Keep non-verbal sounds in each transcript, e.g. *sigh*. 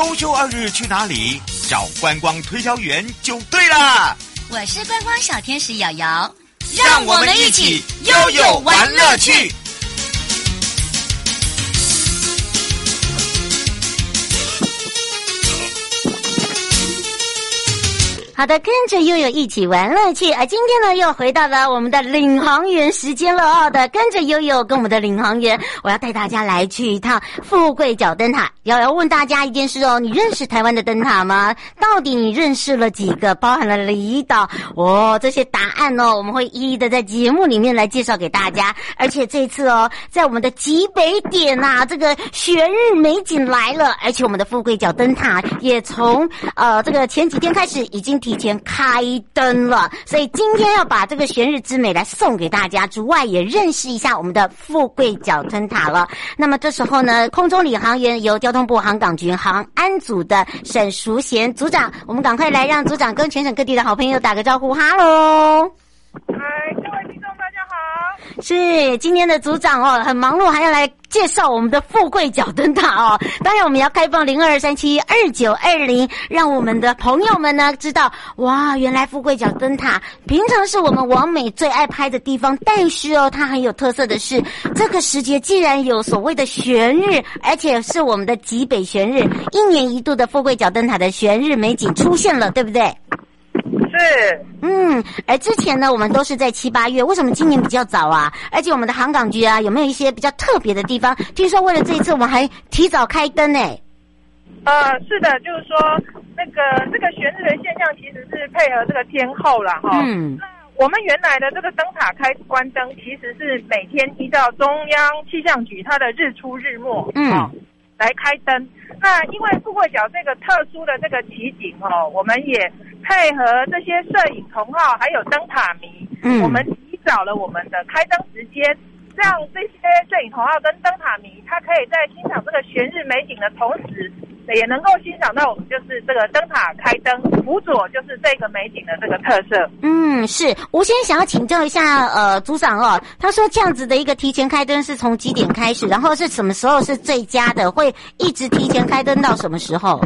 周休二日去哪里？找观光推销员就对了。我是观光小天使瑶瑶，让我们一起悠悠玩乐趣。好的，跟着悠悠一起玩乐趣。而今天呢，又回到了我们的领航员时间了哦。的，跟着悠悠跟我们的领航员，我要带大家来去一趟富贵角灯塔。要要问大家一件事哦，你认识台湾的灯塔吗？到底你认识了几个？包含了离岛哦，这些答案哦，我们会一一的在节目里面来介绍给大家。而且这次哦，在我们的极北点呐、这个悬日美景来了，而且我们的富贵角灯塔也从呃这个前几天开始已经停。提前开灯了，所以今天要把这个悬日之美来送给大家，之外也认识一下我们的富贵角吞塔了。那么这时候呢，空中领航员由交通部航港局航安组的沈淑贤组长，我们赶快来让组长跟全省各地的好朋友打个招呼，哈喽！嗨，是今天的组长哦，很忙碌，还要来介绍我们的富贵角灯塔哦。当然，我们要开放零二三七二九二零，让我们的朋友们呢知道，哇，原来富贵角灯塔平常是我们王美最爱拍的地方，但是哦，它很有特色的是，这个时节既然有所谓的悬日，而且是我们的极北悬日，一年一度的富贵角灯塔的悬日美景出现了，对不对？是，嗯，而之前呢，我们都是在七八月，为什么今年比较早啊？而且我们的航港局啊，有没有一些比较特别的地方？听说为了这一次，我们还提早开灯呢。呃，是的，就是说那个这个悬日的现象，其实是配合这个天候了。哈。嗯。那我们原来的这个灯塔开关灯，其实是每天依照中央气象局它的日出日没，嗯，来开灯。那因为富贵角这个特殊的这个奇景哦，我们也。配合这些摄影同好，还有灯塔迷，嗯，我们提早了我们的开灯时间，让这些摄影同好跟灯塔迷，他可以在欣赏这个悬日美景的同时，也能够欣赏到我们就是这个灯塔开灯，辅佐就是这个美景的这个特色。嗯，是。吴先想要请教一下，呃，组长哦，他说这样子的一个提前开灯是从几点开始，然后是什么时候是最佳的，会一直提前开灯到什么时候？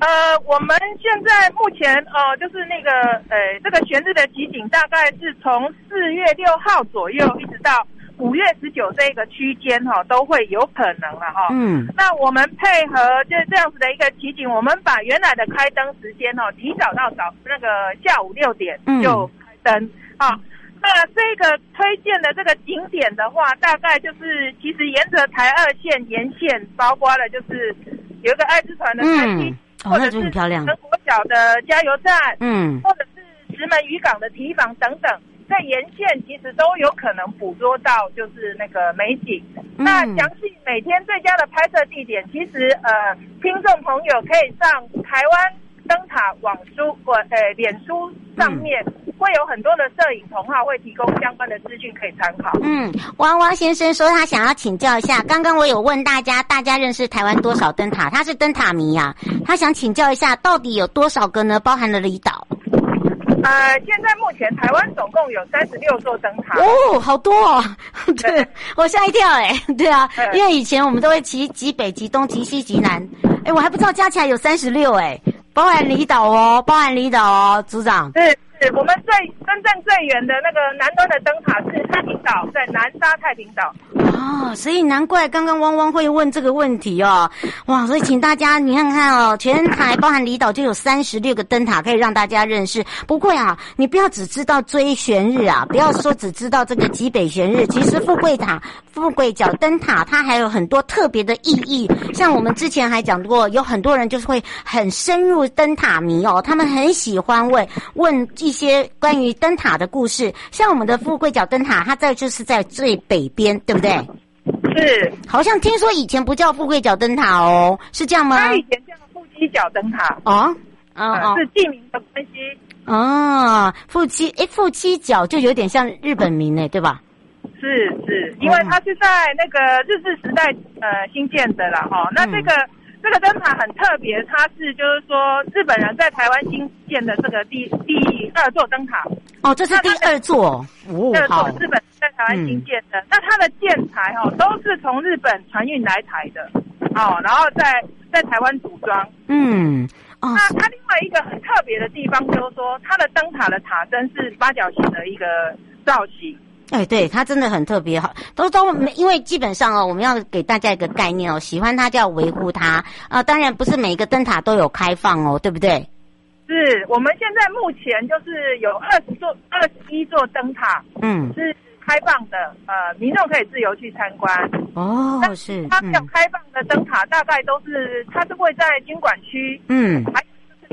呃，我们现在目前呃，就是那个呃，这个悬日的集锦大概是从四月六号左右，一直到五月十九这个区间哈、哦，都会有可能了哈。嗯。那我们配合就是这样子的一个集景，我们把原来的开灯时间哦，提早到早那个下午六点就开灯啊。那这个推荐的这个景点的话，大概就是其实沿着台二线沿线，包括了就是有一个爱之船的餐厅。或者是很漂亮，国小的加油站，嗯，或者是石门渔港的提防等等，在沿线其实都有可能捕捉到就是那个美景。嗯、那详细每天最佳的拍摄地点，其实呃，听众朋友可以上台湾灯塔网书或呃脸书上面。嗯会有很多的摄影同好会提供相关的资讯可以参考。嗯，汪汪先生说他想要请教一下，刚刚我有问大家，大家认识台湾多少灯塔？他是灯塔迷啊，他想请教一下，到底有多少个呢？包含了离岛。呃，现在目前台湾总共有三十六座灯塔。哦，好多哦！*laughs* 对，我吓一跳哎，*laughs* 对啊，因为以前我们都会骑极北、极东、极西、极南，哎，我还不知道加起来有三十六哎，包含离岛哦，包含离岛哦，组长。对。是我们最真正最远的那个南端的灯塔是太平岛，在南沙太平岛。哦，所以难怪刚刚汪汪会问这个问题哦。哇，所以请大家你看看哦，全台包含离岛就有三十六个灯塔可以让大家认识。不过啊，你不要只知道追悬日啊，不要说只知道这个极北悬日。其实富贵塔、富贵角灯塔它还有很多特别的意义。像我们之前还讲过，有很多人就是会很深入灯塔迷哦，他们很喜欢问问一些关于灯塔的故事。像我们的富贵角灯塔，它在就是在最北边，对不对？是，好像听说以前不叫富贵角灯塔哦，是这样吗？它以前叫富七角灯塔哦，哦，呃、是地名的关系哦。富七诶，富七角就有点像日本名呢，对吧？是是，因为它是在那个日治时代呃新建的啦。哈、哦。那这个。嗯这个灯塔很特别，它是就是说日本人在台湾新建的这个第第二座灯塔。哦，这是第二座。哦，第二座日本在台湾新建的。嗯、那它的建材哦，都是从日本船运来台的。哦，然后在在台湾组装。嗯，哦，那它另外一个很特别的地方就是说，它的灯塔的塔身是八角形的一个造型。哎，对，它真的很特别，好，都都没，因为基本上哦，我们要给大家一个概念哦，喜欢它就要维护它啊。当然不是每个灯塔都有开放哦，对不对？是我们现在目前就是有二十座、二十一座灯塔，嗯，是开放的，呃，民众可以自由去参观。哦，是。它比较开放的灯塔，大概都是它是会在军管区，嗯。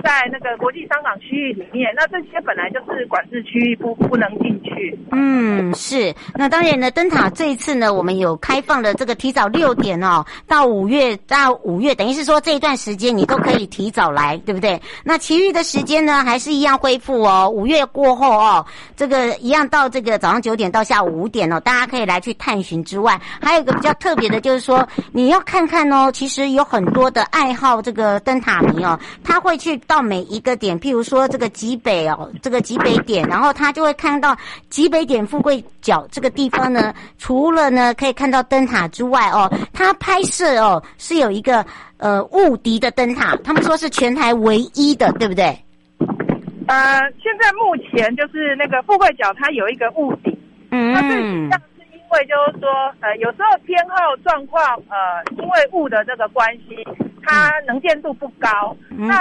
在那个国际商港区域里面，那这些本来就是管制区域，不不能进去。嗯，是。那当然呢，灯塔这一次呢，我们有开放的这个提早六点哦，到五月到五月，等于是说这一段时间你都可以提早来，对不对？那其余的时间呢，还是一样恢复哦。五月过后哦，这个一样到这个早上九点到下午五点哦，大家可以来去探寻之外，还有一个比较特别的，就是说你要看看哦，其实有很多的爱好这个灯塔迷哦，他会去。到每一个点，譬如说这个极北哦，这个极北点，然后他就会看到极北点富贵角这个地方呢，除了呢可以看到灯塔之外哦，他拍摄哦是有一个呃雾笛的灯塔，他们说是全台唯一的，对不对？呃，现在目前就是那个富贵角，它有一个雾笛，嗯，它是这是因为就是说呃有时候天候状况呃因为雾的这个关系，它能见度不高，嗯、那。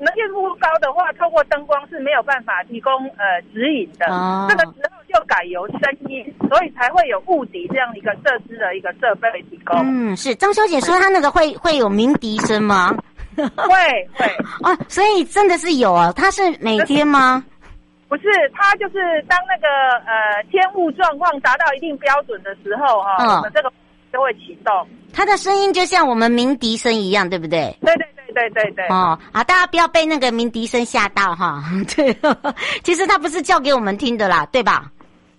能见度高的话，透过灯光是没有办法提供呃指引的。哦。这个时候就改由声音，所以才会有雾笛这样一个设施的一个设备提供。嗯，是张小姐说她那个会会有鸣笛声吗？*laughs* 会会 *laughs* 哦，所以真的是有啊。它是每天吗？不是，它就是当那个呃天雾状况达到一定标准的时候哈，哦、我们这个就会启动。它的声音就像我们鸣笛声一样，对不对？对对。对对对哦，好，大家不要被那个鸣笛声吓到哈。*laughs* 对，*laughs* 其实他不是叫给我们听的啦，对吧？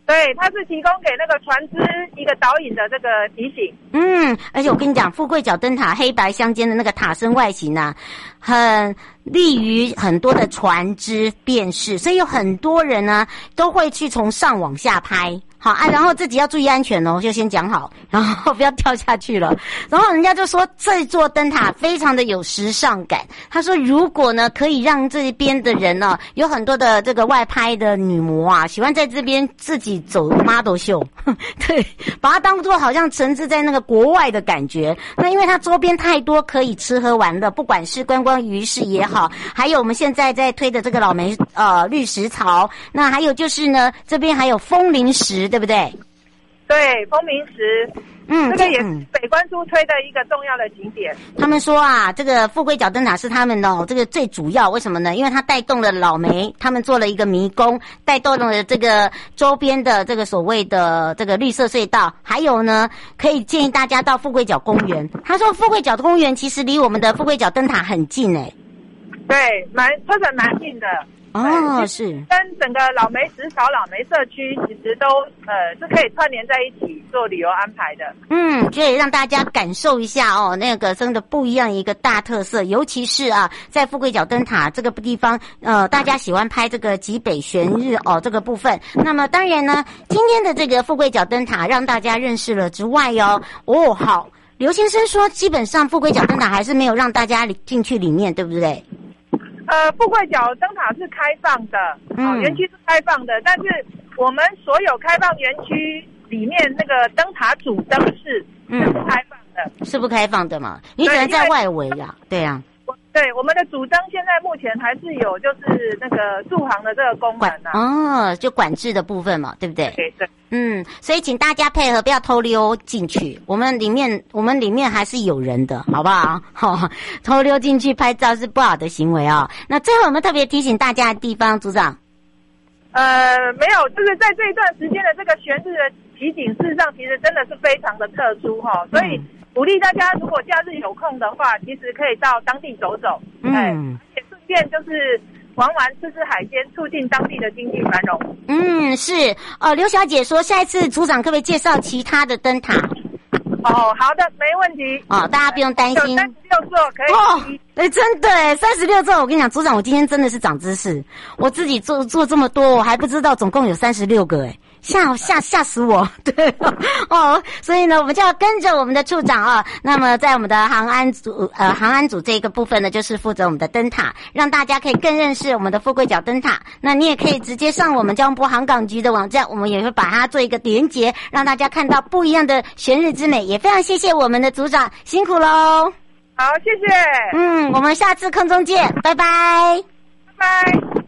对，他是提供给那个船只一个导引的这个提醒。嗯，而且我跟你讲，富贵角灯塔黑白相间的那个塔身外形啊，很利于很多的船只辨识，所以有很多人呢都会去从上往下拍。好啊，然后自己要注意安全哦，就先讲好，*laughs* 然后不要掉下去了。然后人家就说这座灯塔非常的有时尚感。他说，如果呢可以让这边的人呢、有很多的这个外拍的女模啊，喜欢在这边自己走 model 秀，*laughs* 对，把它当做好像沉浸在那个国外的感觉。那因为它周边太多可以吃喝玩乐，不管是观光鱼市也好，还有我们现在在推的这个老梅呃绿石槽，那还有就是呢这边还有风铃石。对不对？对，风铃石，嗯，这个也是北关处推的一个重要的景点。他们说啊，这个富贵角灯塔是他们的哦，这个最主要，为什么呢？因为它带动了老梅，他们做了一个迷宫，带动了这个周边的这个所谓的这个绿色隧道，还有呢，可以建议大家到富贵角公园。他说，富贵角的公园其实离我们的富贵角灯塔很近诶。对，蛮车程蛮近的。哦，是跟整个老梅石槽、老梅社区其实都呃是可以串联在一起做旅游安排的。嗯，可以让大家感受一下哦，那个真的不一样一个大特色，尤其是啊，在富贵角灯塔这个地方，呃，大家喜欢拍这个极北悬日哦这个部分。那么当然呢，今天的这个富贵角灯塔让大家认识了之外哦，哦好，刘先生说，基本上富贵角灯塔还是没有让大家进去里面，对不对？呃，富贵角灯塔是开放的，嗯，园区是开放的，但是我们所有开放园区里面那个灯塔主灯是是不开放的，嗯，是不开放的嘛？你只能在外围呀，对呀。对，我们的主灯现在目前还是有，就是那个驻航的这个功能啊。哦，就管制的部分嘛，对不对？对对。嗯，所以请大家配合，不要偷溜进去。我们里面，我们里面还是有人的，好不好？好，哦，偷溜进去拍照是不好的行为啊，哦。那最后我们特别提醒大家的地方，组长。呃，没有，就是在这一段时间的这个悬日的奇景，事实上其实真的是非常的特殊哈，哦，所以。嗯鼓励大家，如果假日有空的话，其实可以到当地走走，嗯，而且顺便就是玩玩、吃吃海鲜，促进当地的经济繁荣。嗯，是哦。刘小姐说，下一次组长可不可以介绍其他的灯塔？哦，好的，没问题。哦，大家不用担心。三十六座可以。哦，哎，真的，三十六座。我跟你讲，组长，我今天真的是长知识。我自己做做这么多，我还不知道总共有三十六个。哎，吓吓吓死我！*laughs* 对哦，所以呢，我们就要跟着我们的处长啊。那么在我们的航安组呃航安组这一个部分呢，就是负责我们的灯塔，让大家可以更认识我们的富贵角灯塔。那你也可以直接上我们交通部航港局的网站，我们也会把它做一个连结，让大家看到不一样的悬日之美。也非常谢谢我们的组长辛苦喽！好，谢谢。嗯，我们下次空中见，拜拜，拜拜。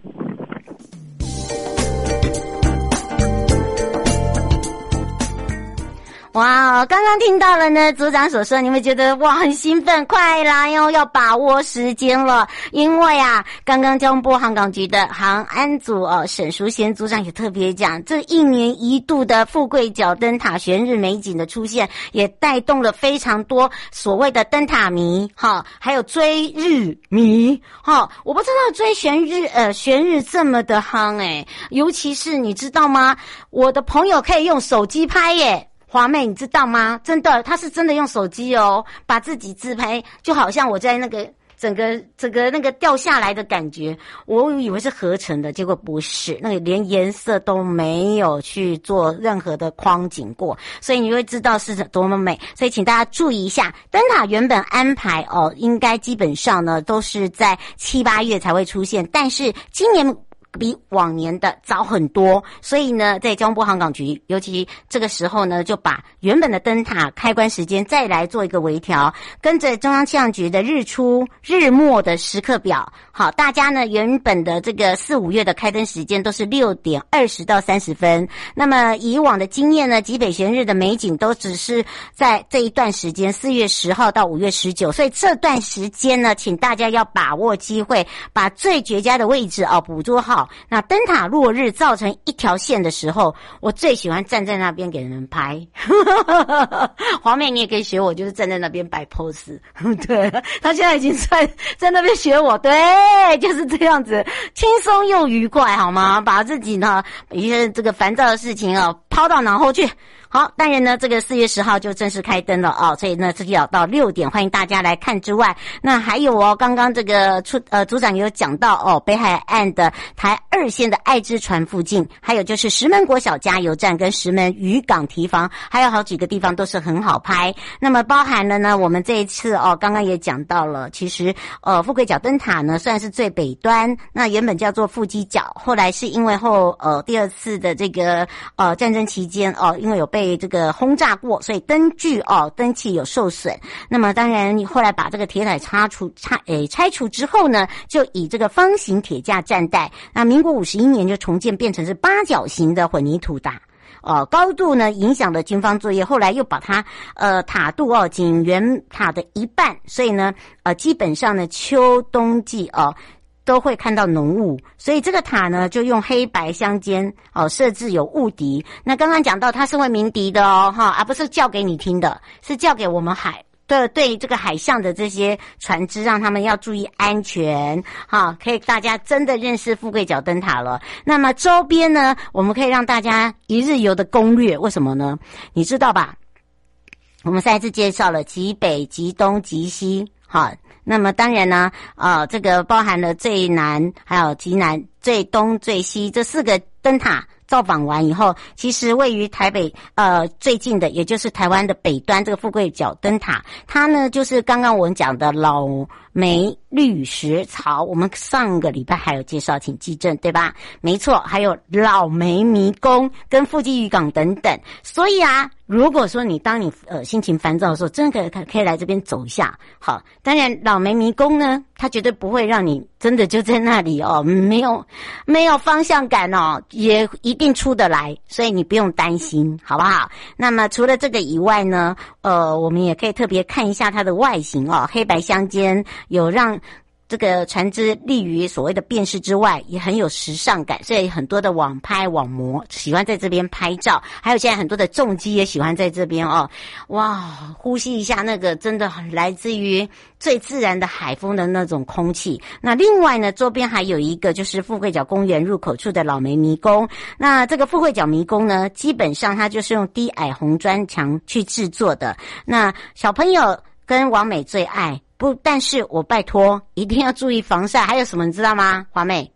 哇，刚刚听到了呢，组长所说，你们觉得哇很兴奋，快来哟，要把握时间了，因为啊，刚刚交通部航港局的航安组哦，沈淑贤组长也特别讲，这一年一度的富贵角灯塔悬日美景的出现，也带动了非常多所谓的灯塔迷哈，还有追日迷哈，我不知道追悬日呃悬日这么的夯诶，尤其是你知道吗？我的朋友可以用手机拍耶。华妹，你知道吗？真的，他是真的用手机哦，把自己自拍，就好像我在那个整个整个那个掉下来的感觉，我以为是合成的，结果不是，那个连颜色都没有去做任何的框景过，所以你会知道是多么美。所以请大家注意一下，灯塔原本安排哦，应该基本上呢都是在七八月才会出现，但是今年。比往年的早很多，所以呢，在交通部航港局，尤其这个时候呢，就把原本的灯塔开关时间再来做一个微调，跟着中央气象局的日出日没的时刻表。好，大家呢原本的这个四五月的开灯时间都是六点二十到三十分，那么以往的经验呢，极北悬日的美景都只是在这一段时间，四月十号到五月十九，所以这段时间呢，请大家要把握机会，把最绝佳的位置哦捕捉好。那灯塔落日造成一条线的时候，我最喜欢站在那边给人拍。*laughs* 黄妹，你也可以学我，就是站在那边摆 pose。*laughs* 对，他现在已经在在那边学我，对，就是这样子，轻松又愉快，好吗？把自己呢一些这个烦躁的事情啊抛到脑后去。好，当然呢，这个四月十号就正式开灯了哦，所以呢，这就要到六点，欢迎大家来看之外，那还有哦，刚刚这个出呃组长也有讲到哦，北海岸的台二线的爱之船附近，还有就是石门国小加油站跟石门渔港堤防，还有好几个地方都是很好拍。那么包含了呢，我们这一次哦，刚刚也讲到了，其实呃富贵角灯塔呢算是最北端，那原本叫做富基角，后来是因为后呃第二次的这个呃战争期间哦，因为有被这个轰炸过，所以灯具哦灯器有受损。那么当然，后来把这个铁塔拆除拆诶拆除之后呢，就以这个方形铁架站带。那民国五十一年就重建，变成是八角形的混凝土塔。哦，高度呢影响了军方作业，后来又把它呃塔度哦仅原塔的一半，所以呢呃基本上呢秋冬季哦。都会看到浓雾，所以这个塔呢就用黑白相间哦，设置有雾敌。那刚刚讲到它是会鸣笛的哦，哈，而不是叫给你听的，是叫给我们海对对这个海象的这些船只，让他们要注意安全，哈，可以大家真的认识富贵角灯塔了。那么周边呢，我们可以让大家一日游的攻略，为什么呢？你知道吧？我们上一次介绍了极北、极东、极西，哈。那么当然呢，呃，这个包含了最南、还有极南、最东、最西这四个灯塔。造访完以后，其实位于台北呃最近的，也就是台湾的北端这个富贵角灯塔，它呢就是刚刚我们讲的老梅绿石草。我们上个礼拜还有介绍，请记正对吧？没错，还有老梅迷宫跟富基渔港等等。所以啊，如果说你当你呃心情烦躁的时候，真的可以可以来这边走一下。好，当然老梅迷宫呢，它绝对不会让你真的就在那里哦，没有没有方向感哦，也。一定出得来，所以你不用担心，好不好？那么除了这个以外呢，呃，我们也可以特别看一下它的外形哦，黑白相间，有让。这个船只利于所谓的辨识之外，也很有时尚感，所以很多的网拍网模喜欢在这边拍照，还有现在很多的重机也喜欢在这边哦。哇，呼吸一下那个真的来自于最自然的海风的那种空气。那另外呢，周边还有一个就是富贵角公园入口处的老梅迷宫。那这个富贵角迷宫呢，基本上它就是用低矮红砖墙去制作的。那小朋友跟王美最爱。不，但是我拜托，一定要注意防晒。还有什么你知道吗？华妹？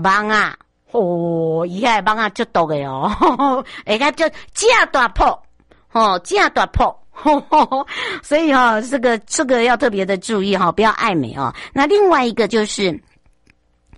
帮啊，哦，一下帮啊，足毒的哦，*laughs* 哎，看就架大破，哦，架大破，*laughs* 所以哈、哦，这个这个要特别的注意哈、哦，不要爱美哦。那另外一个就是。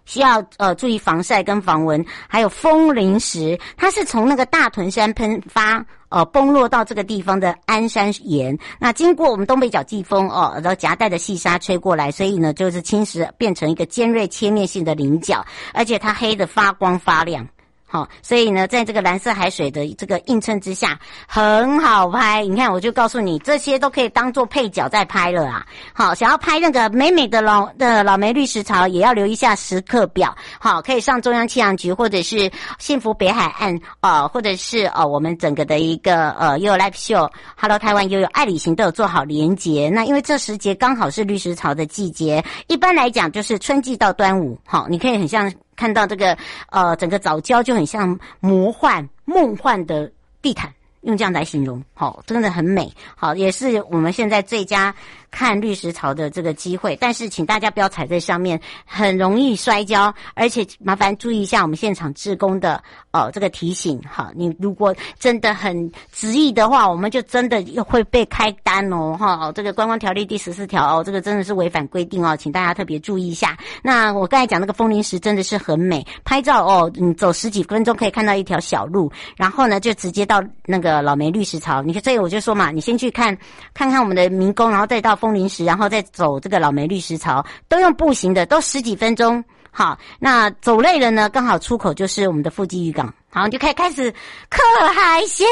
需要呃注意防晒跟防蚊，还有风铃石，它是从那个大屯山喷发呃崩落到这个地方的安山岩，那经过我们东北角季风哦，然后夹带的细沙吹过来，所以呢就是侵蚀变成一个尖锐切面性的菱角，而且它黑的发光发亮。好，所以呢，在这个蓝色海水的这个映衬之下，很好拍。你看，我就告诉你，这些都可以当做配角在拍了啊。好，想要拍那个美美的老的老梅绿石潮，也要留一下时刻表。好，可以上中央气象局或者是幸福北海岸呃，或者是呃我们整个的一个呃悠悠 Live Show，Hello 台湾悠悠爱旅行都有做好连结。那因为这时节刚好是绿石潮的季节，一般来讲就是春季到端午。好，你可以很像。看到这个，呃，整个早教就很像魔幻、梦幻的地毯，用这样来形容，好，真的很美，好，也是我们现在最佳。看绿石槽的这个机会，但是请大家不要踩在上面，很容易摔跤，而且麻烦注意一下我们现场志工的哦这个提醒哈，你如果真的很执意的话，我们就真的会被开单哦哈。这个观光条例第十四条哦，这个真的是违反规定哦，请大家特别注意一下。那我刚才讲那个风铃石真的是很美，拍照哦，你走十几分钟可以看到一条小路，然后呢就直接到那个老梅绿石槽。你看，所以我就说嘛，你先去看看看我们的民工，然后再到。风铃石，然后再走这个老梅绿石槽，都用步行的，都十几分钟。好，那走累了呢，刚好出口就是我们的富基渔港，好，你就可以开始嗑海鲜。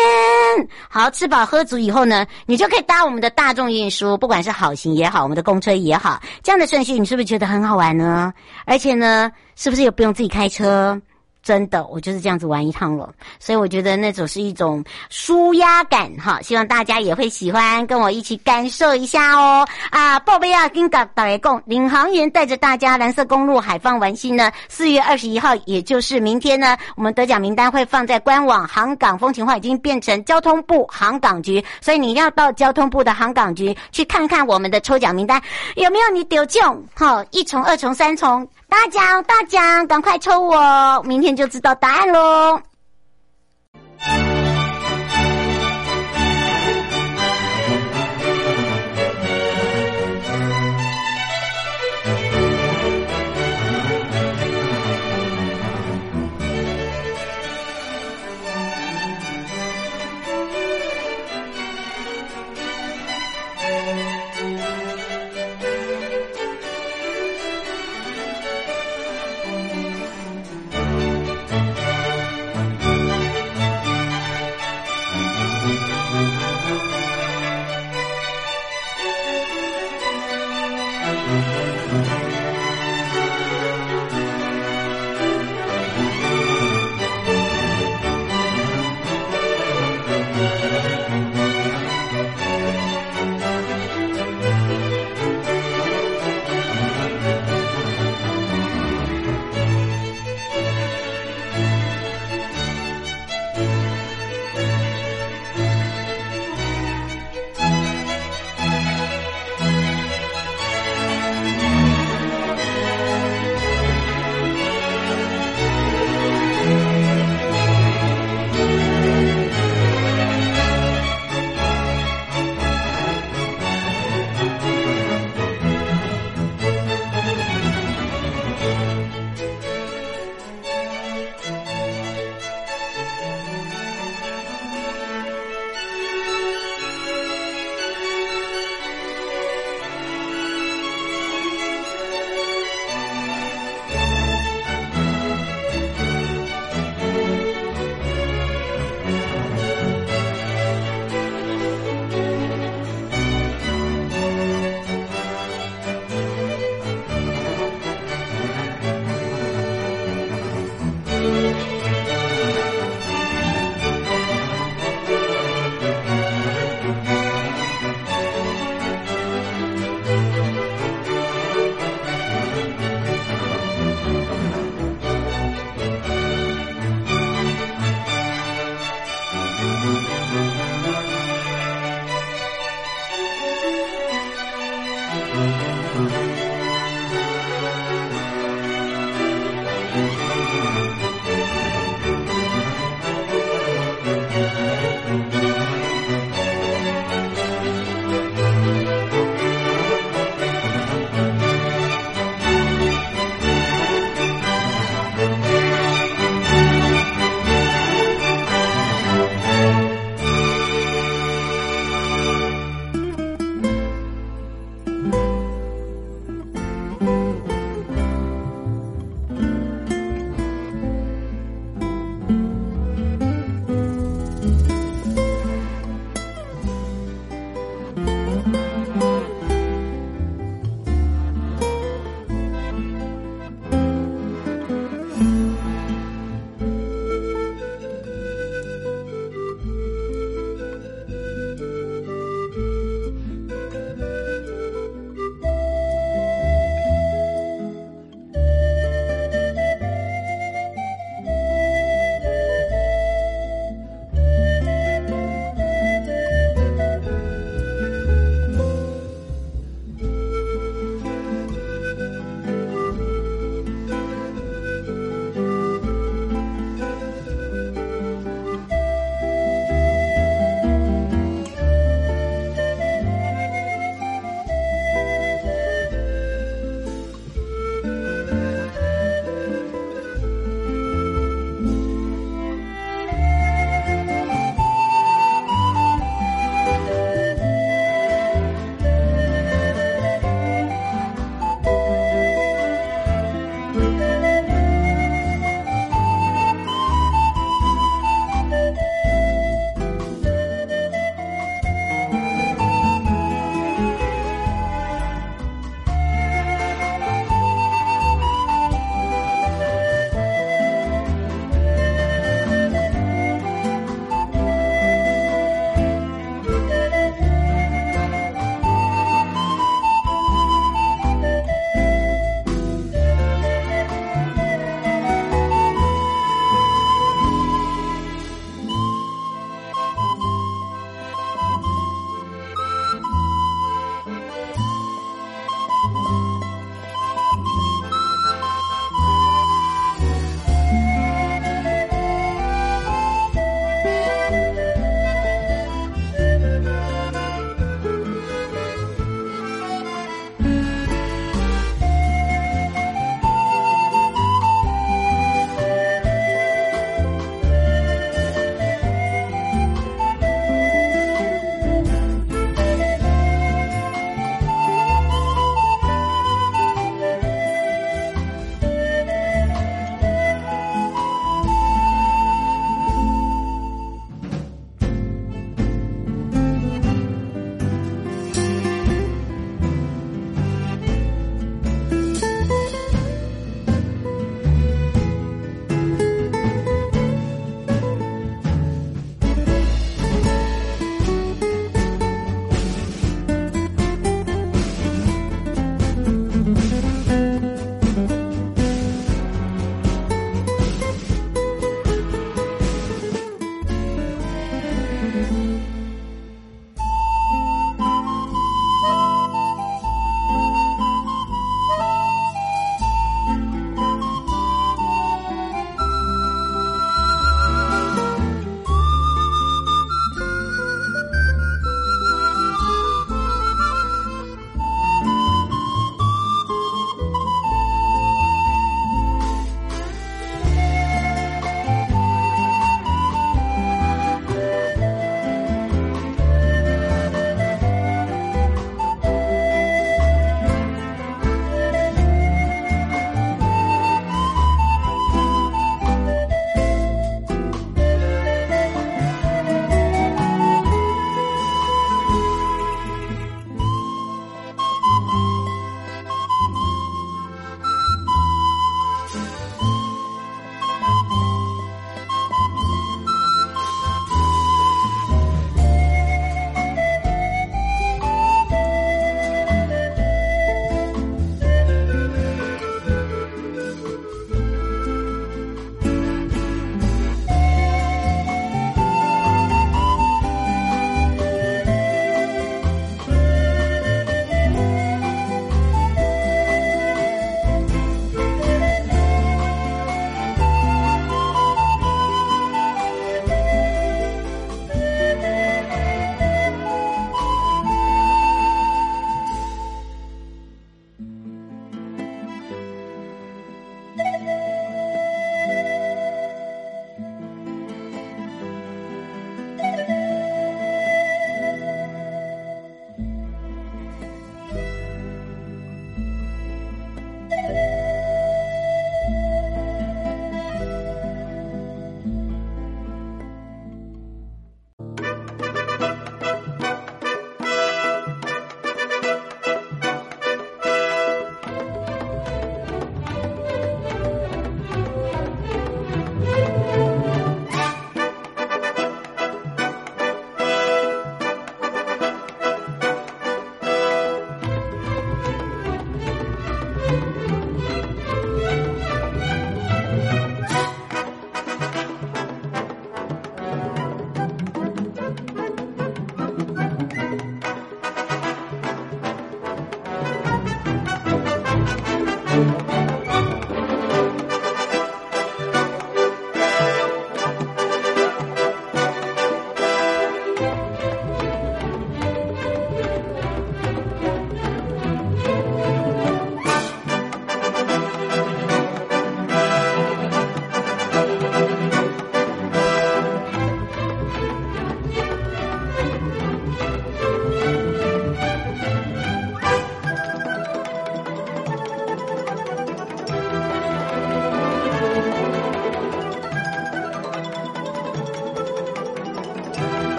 好，吃饱喝足以后呢，你就可以搭我们的大众运输，不管是好行也好，我们的公车也好，这样的顺序，你是不是觉得很好玩呢？而且呢，是不是也不用自己开车？真的，我就是这样子玩一趟了，所以我觉得那种是一种舒压感哈，希望大家也会喜欢，跟我一起感受一下哦。啊，报备啊，跟大家共，领航员带着大家蓝色公路海放玩心呢，四月二十一号，也就是明天呢，我们得奖名单会放在官网，航港风情画已经变成交通部航港局，所以你要到交通部的航港局去看看我们的抽奖名单有没有你丢中，好，一重、二重、三重。大奖大奖，赶快抽我，明天就知道答案喽。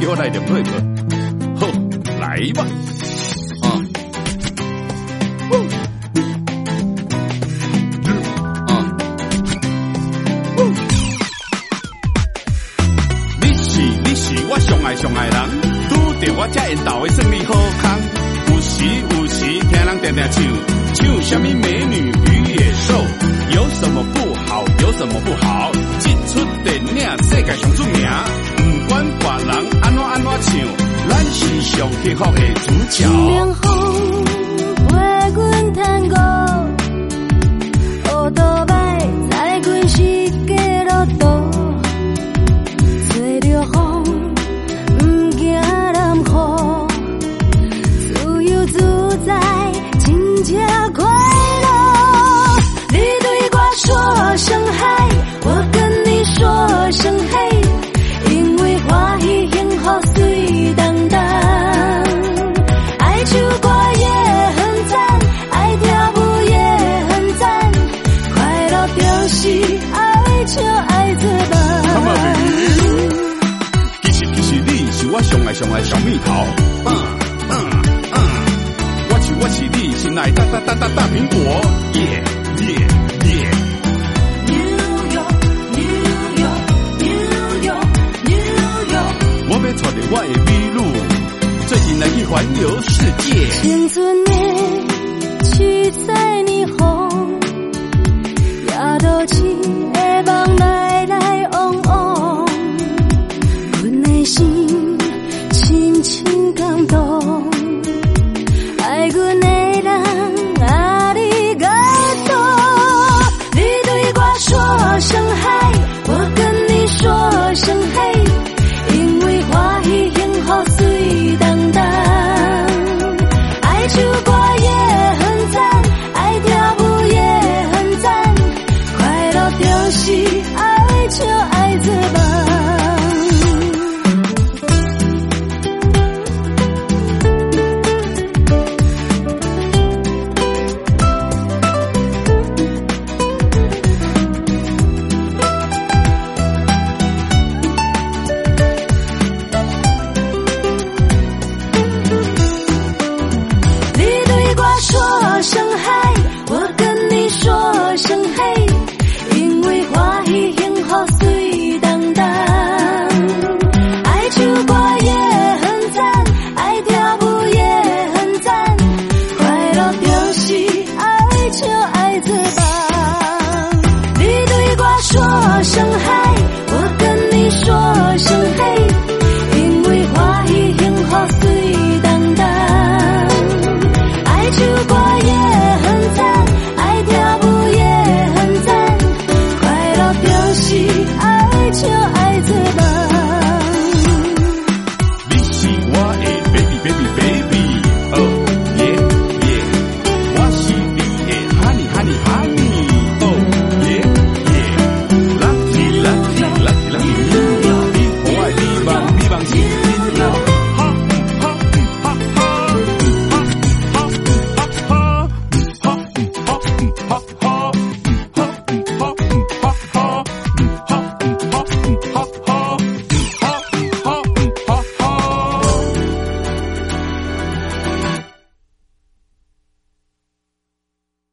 给我来点配合，好，来吧。啊，啊，你是你是我上爱上爱人，拄着我这缘投的算你好康。有时有时听人定定唱，唱什么美女与野兽，有什么不好，有什么不好，这出电影世界上著名。管别人安怎安怎唱，咱是上幸福的主角。清风陪阮探戈，乌多摆载阮世界路途，吹着风，毋惊南雨，自由自在，真正上来小蜜桃，嗯嗯嗯，我是我是你心爱大大大大大苹果，耶耶耶。New York New York New York New York，我要带着我的美女，最近来去环游世界。青春的七彩霓虹，也都市